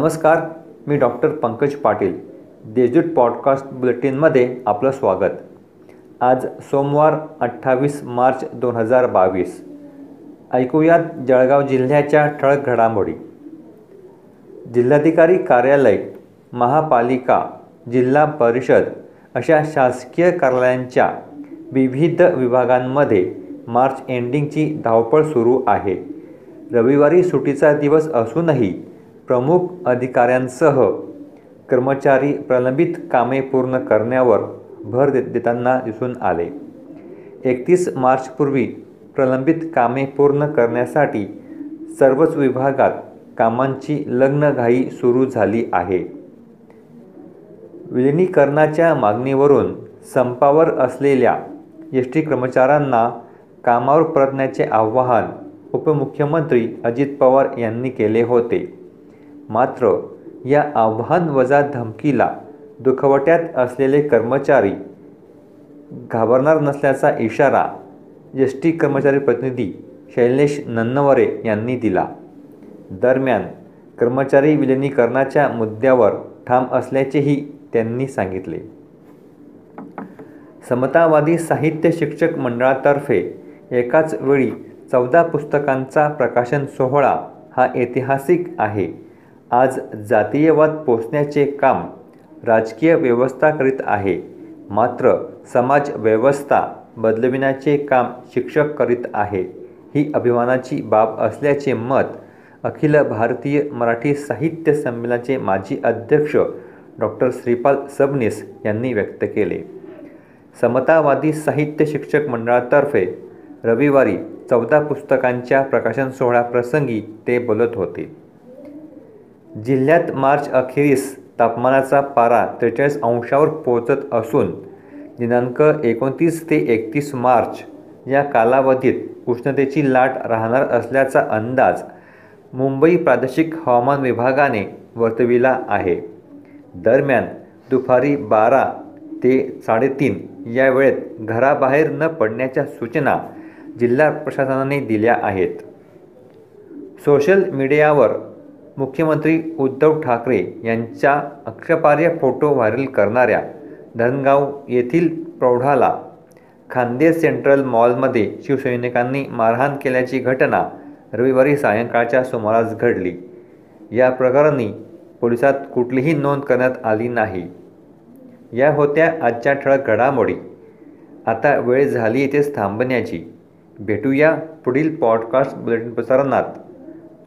नमस्कार मी doctor Pankaj Patil. Deshdoot podcast बुलेटिनमध्ये आपलं स्वागत. आज सोमवार अठ्ठावीस मार्च दोन हजार बावीस. ऐकूयात जळगाव जिल्ह्याच्या ठळक घडामोडी. जिल्हाधिकारी कार्यालय महापालिका जिल्हा परिषद अशा शासकीय कार्यालयांच्या विविध विभागांमध्ये मार्च एंडिंगची धावपळ सुरू आहे. रविवारी सुटीचा दिवस असूनही प्रमुख अधिकाऱ्यांसह कर्मचारी प्रलंबित कामे पूर्ण करण्यावर भर दे देताना दिसून आले. एकतीस मार्चपूर्वी प्रलंबित कामे पूर्ण करण्यासाठी सर्वच विभागात कामांची लग्नघाई सुरू झाली आहे. विलिनीकरणाच्या मागणीवरून संपावर असलेल्या एस टी कर्मचाऱ्यांना कामावर परतण्याचे आवाहन उपमुख्यमंत्री अजित पवार यांनी केले होते. मात्र या आव्हान वजा धमकीला दुखवट्यात असलेले कर्मचारी घाबरणार नसल्याचा इशारा एस टी कर्मचारी प्रतिनिधी शैलेश नन्नवरे यांनी दिला. दरम्यान कर्मचारी विलिनीकरणाच्या मुद्द्यावर ठाम असल्याचेही त्यांनी सांगितले. समतावादी साहित्य शिक्षक मंडळातर्फे एकाच वेळी चौदा पुस्तकांचा प्रकाशन सोहळा हा ऐतिहासिक आहे. आज जातीयवाद पोचण्याचे काम राजकीय व्यवस्था करीत आहे. मात्र समाज व्यवस्था बदलविण्याचे काम शिक्षक करीत आहे. ही अभिमानाची बाब असल्याचे मत अखिल भारतीय मराठी साहित्य संमेलनाचे माजी अध्यक्ष डॉक्टर श्रीपाल सबनीस यांनी व्यक्त केले. समतावादी साहित्य शिक्षक मंडळातर्फे रविवारी चौदा पुस्तकांच्या प्रकाशन सोहळ्याप्रसंगी ते बोलत होते. जिल्ह्यात मार्च अखेरीस तापमानाचा पारा त्रेचाळीस अंशावर पोहोचत असून दिनांक एकोणतीस ते एकतीस मार्च या कालावधीत उष्णतेची लाट राहणार असल्याचा अंदाज मुंबई प्रादेशिक हवामान विभागाने वर्तविला आहे. दरम्यान दुपारी बारा ते साडेतीन या वेळेत घराबाहेर न पडण्याच्या सूचना जिल्हा प्रशासनाने दिल्या आहेत. सोशल मीडियावर मुख्यमंत्री उद्धव ठाकरे यांच्या अक्षपार्य फोटो व्हायरल करणाऱ्या धनगाव येथील प्रौढाला खांदे सेंट्रल मॉलमध्ये शिवसैनिकांनी मारहाण केल्याची घटना रविवारी सायंकाळच्या सुमारास घडली. या प्रकरणी पोलिसात कुठलीही नोंद करण्यात आली नाही. या होत्या आजच्या ठळक घडामोडी. आता वेळ झाली येथे थांबण्याची. भेटूया पुढील पॉडकास्ट बुलेटिन प्रसारणात.